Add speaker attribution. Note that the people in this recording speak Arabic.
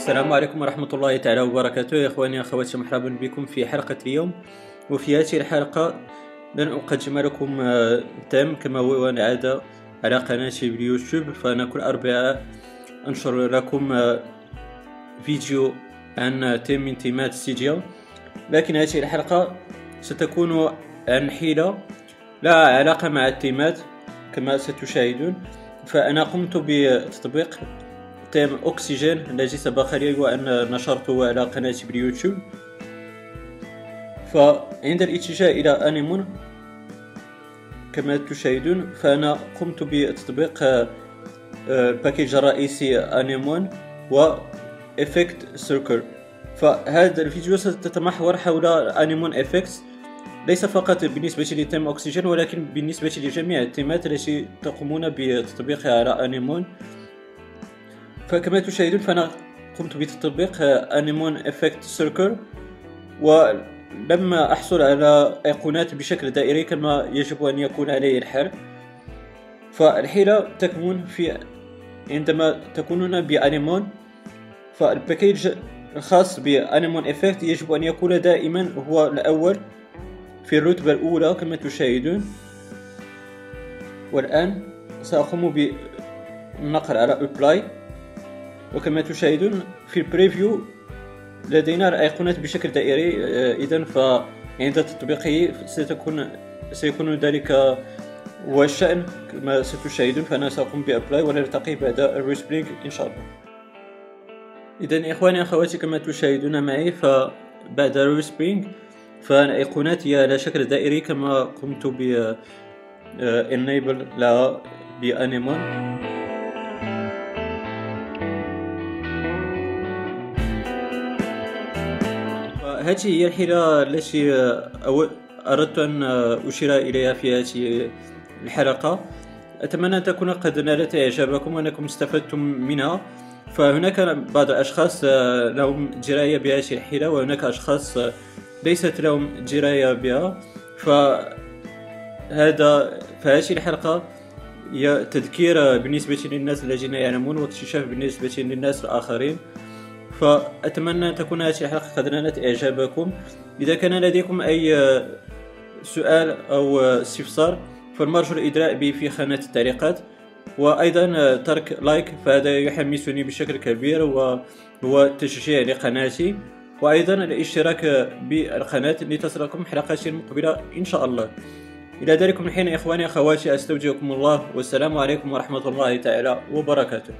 Speaker 1: السلام عليكم ورحمة الله تعالى وبركاته. يا إخواني أخواتي مرحبا بكم في حلقة اليوم. وفي هذه الحلقة لن أقدم لكم آه، تم كما هو العادة على قناتي باليوتيوب فأنا كل أربعاء أنشر لكم آه، فيديو عن تيم من تيمات ستيديو لكن هذه الحلقة ستكون عن حيلة لا علاقة مع التيمات كما ستشاهدون. فأنا قمت بتطبيق theme Oxygen. الذي سبق لي وأن نشرته على قناتي باليوتيوب فعند الاتجاه إلى Anemone كما تشاهدون فأنا قمت بتطبيق ال package الرئيسي Anemone و effect circle. فهذا الفيديو ستتمحور حول Anemone effect. ليس فقط بالنسبة ل theme Oxygen ولكن بالنسبة لجميع التيمات التي تقومون بتطبيقها على Anemone فكما تشاهدون فأنا قمت بتطبيق Anemone effect circle ولم أحصل على أيقونات بشكل دائري كما يجب أن يكون عليه الحال. فالحيلة تكمن في عندما تكونون ب Anemone فال package الخاص ب Anemone effect يجب أن يكون دائما هو الأول في الرتبة الأولى كما تشاهدون. والآن سأقوم بالنقر على apply وكما تشاهدون في ال preview لدينا الأيقونات بشكل دائري آه، إذا فعند تطبيقه ستكون سيكون ذلك هو الشأن كما ستشاهدون فأنا سأقوم ب apply ونلتقي بعد ال respring إن شاء الله. إذا إخواني أخواتي كما تشاهدون معي فبعد ال respring فالأيقونات هي على شكل دائري كما قمت ب enable لها بأنيمون هذه هي الحيلة التي أردت أن أشير إليها في هذه الحلقة. أتمنى أن تكون قد نالت إعجابكم وأنكم استفدتم منها. فهناك بعض الأشخاص لهم دراية بهذه الحيلة وهناك أشخاص ليست لهم دراية بها. فهذا فهذه الحلقة هي تذكير بالنسبة للناس الذين يعلمون واكتشاف بالنسبة للناس الآخرين. فأتمنى أن تكون هذه الحلقة قد نالت إعجابكم. إذا كان لديكم أي سؤال أو استفسار فالمرجو الإدراء به في خانة التعليقات. وأيضا ترك لايك فهذا يحمسني بشكل كبير وهو تشجيع لقناتي. وأيضا الاشتراك بالقناة لتصلكم حلقات مقبلة إن شاء الله. إلى ذلك من حين إخواني أخواتي أستودعكم الله والسلام عليكم ورحمة الله تعالى وبركاته.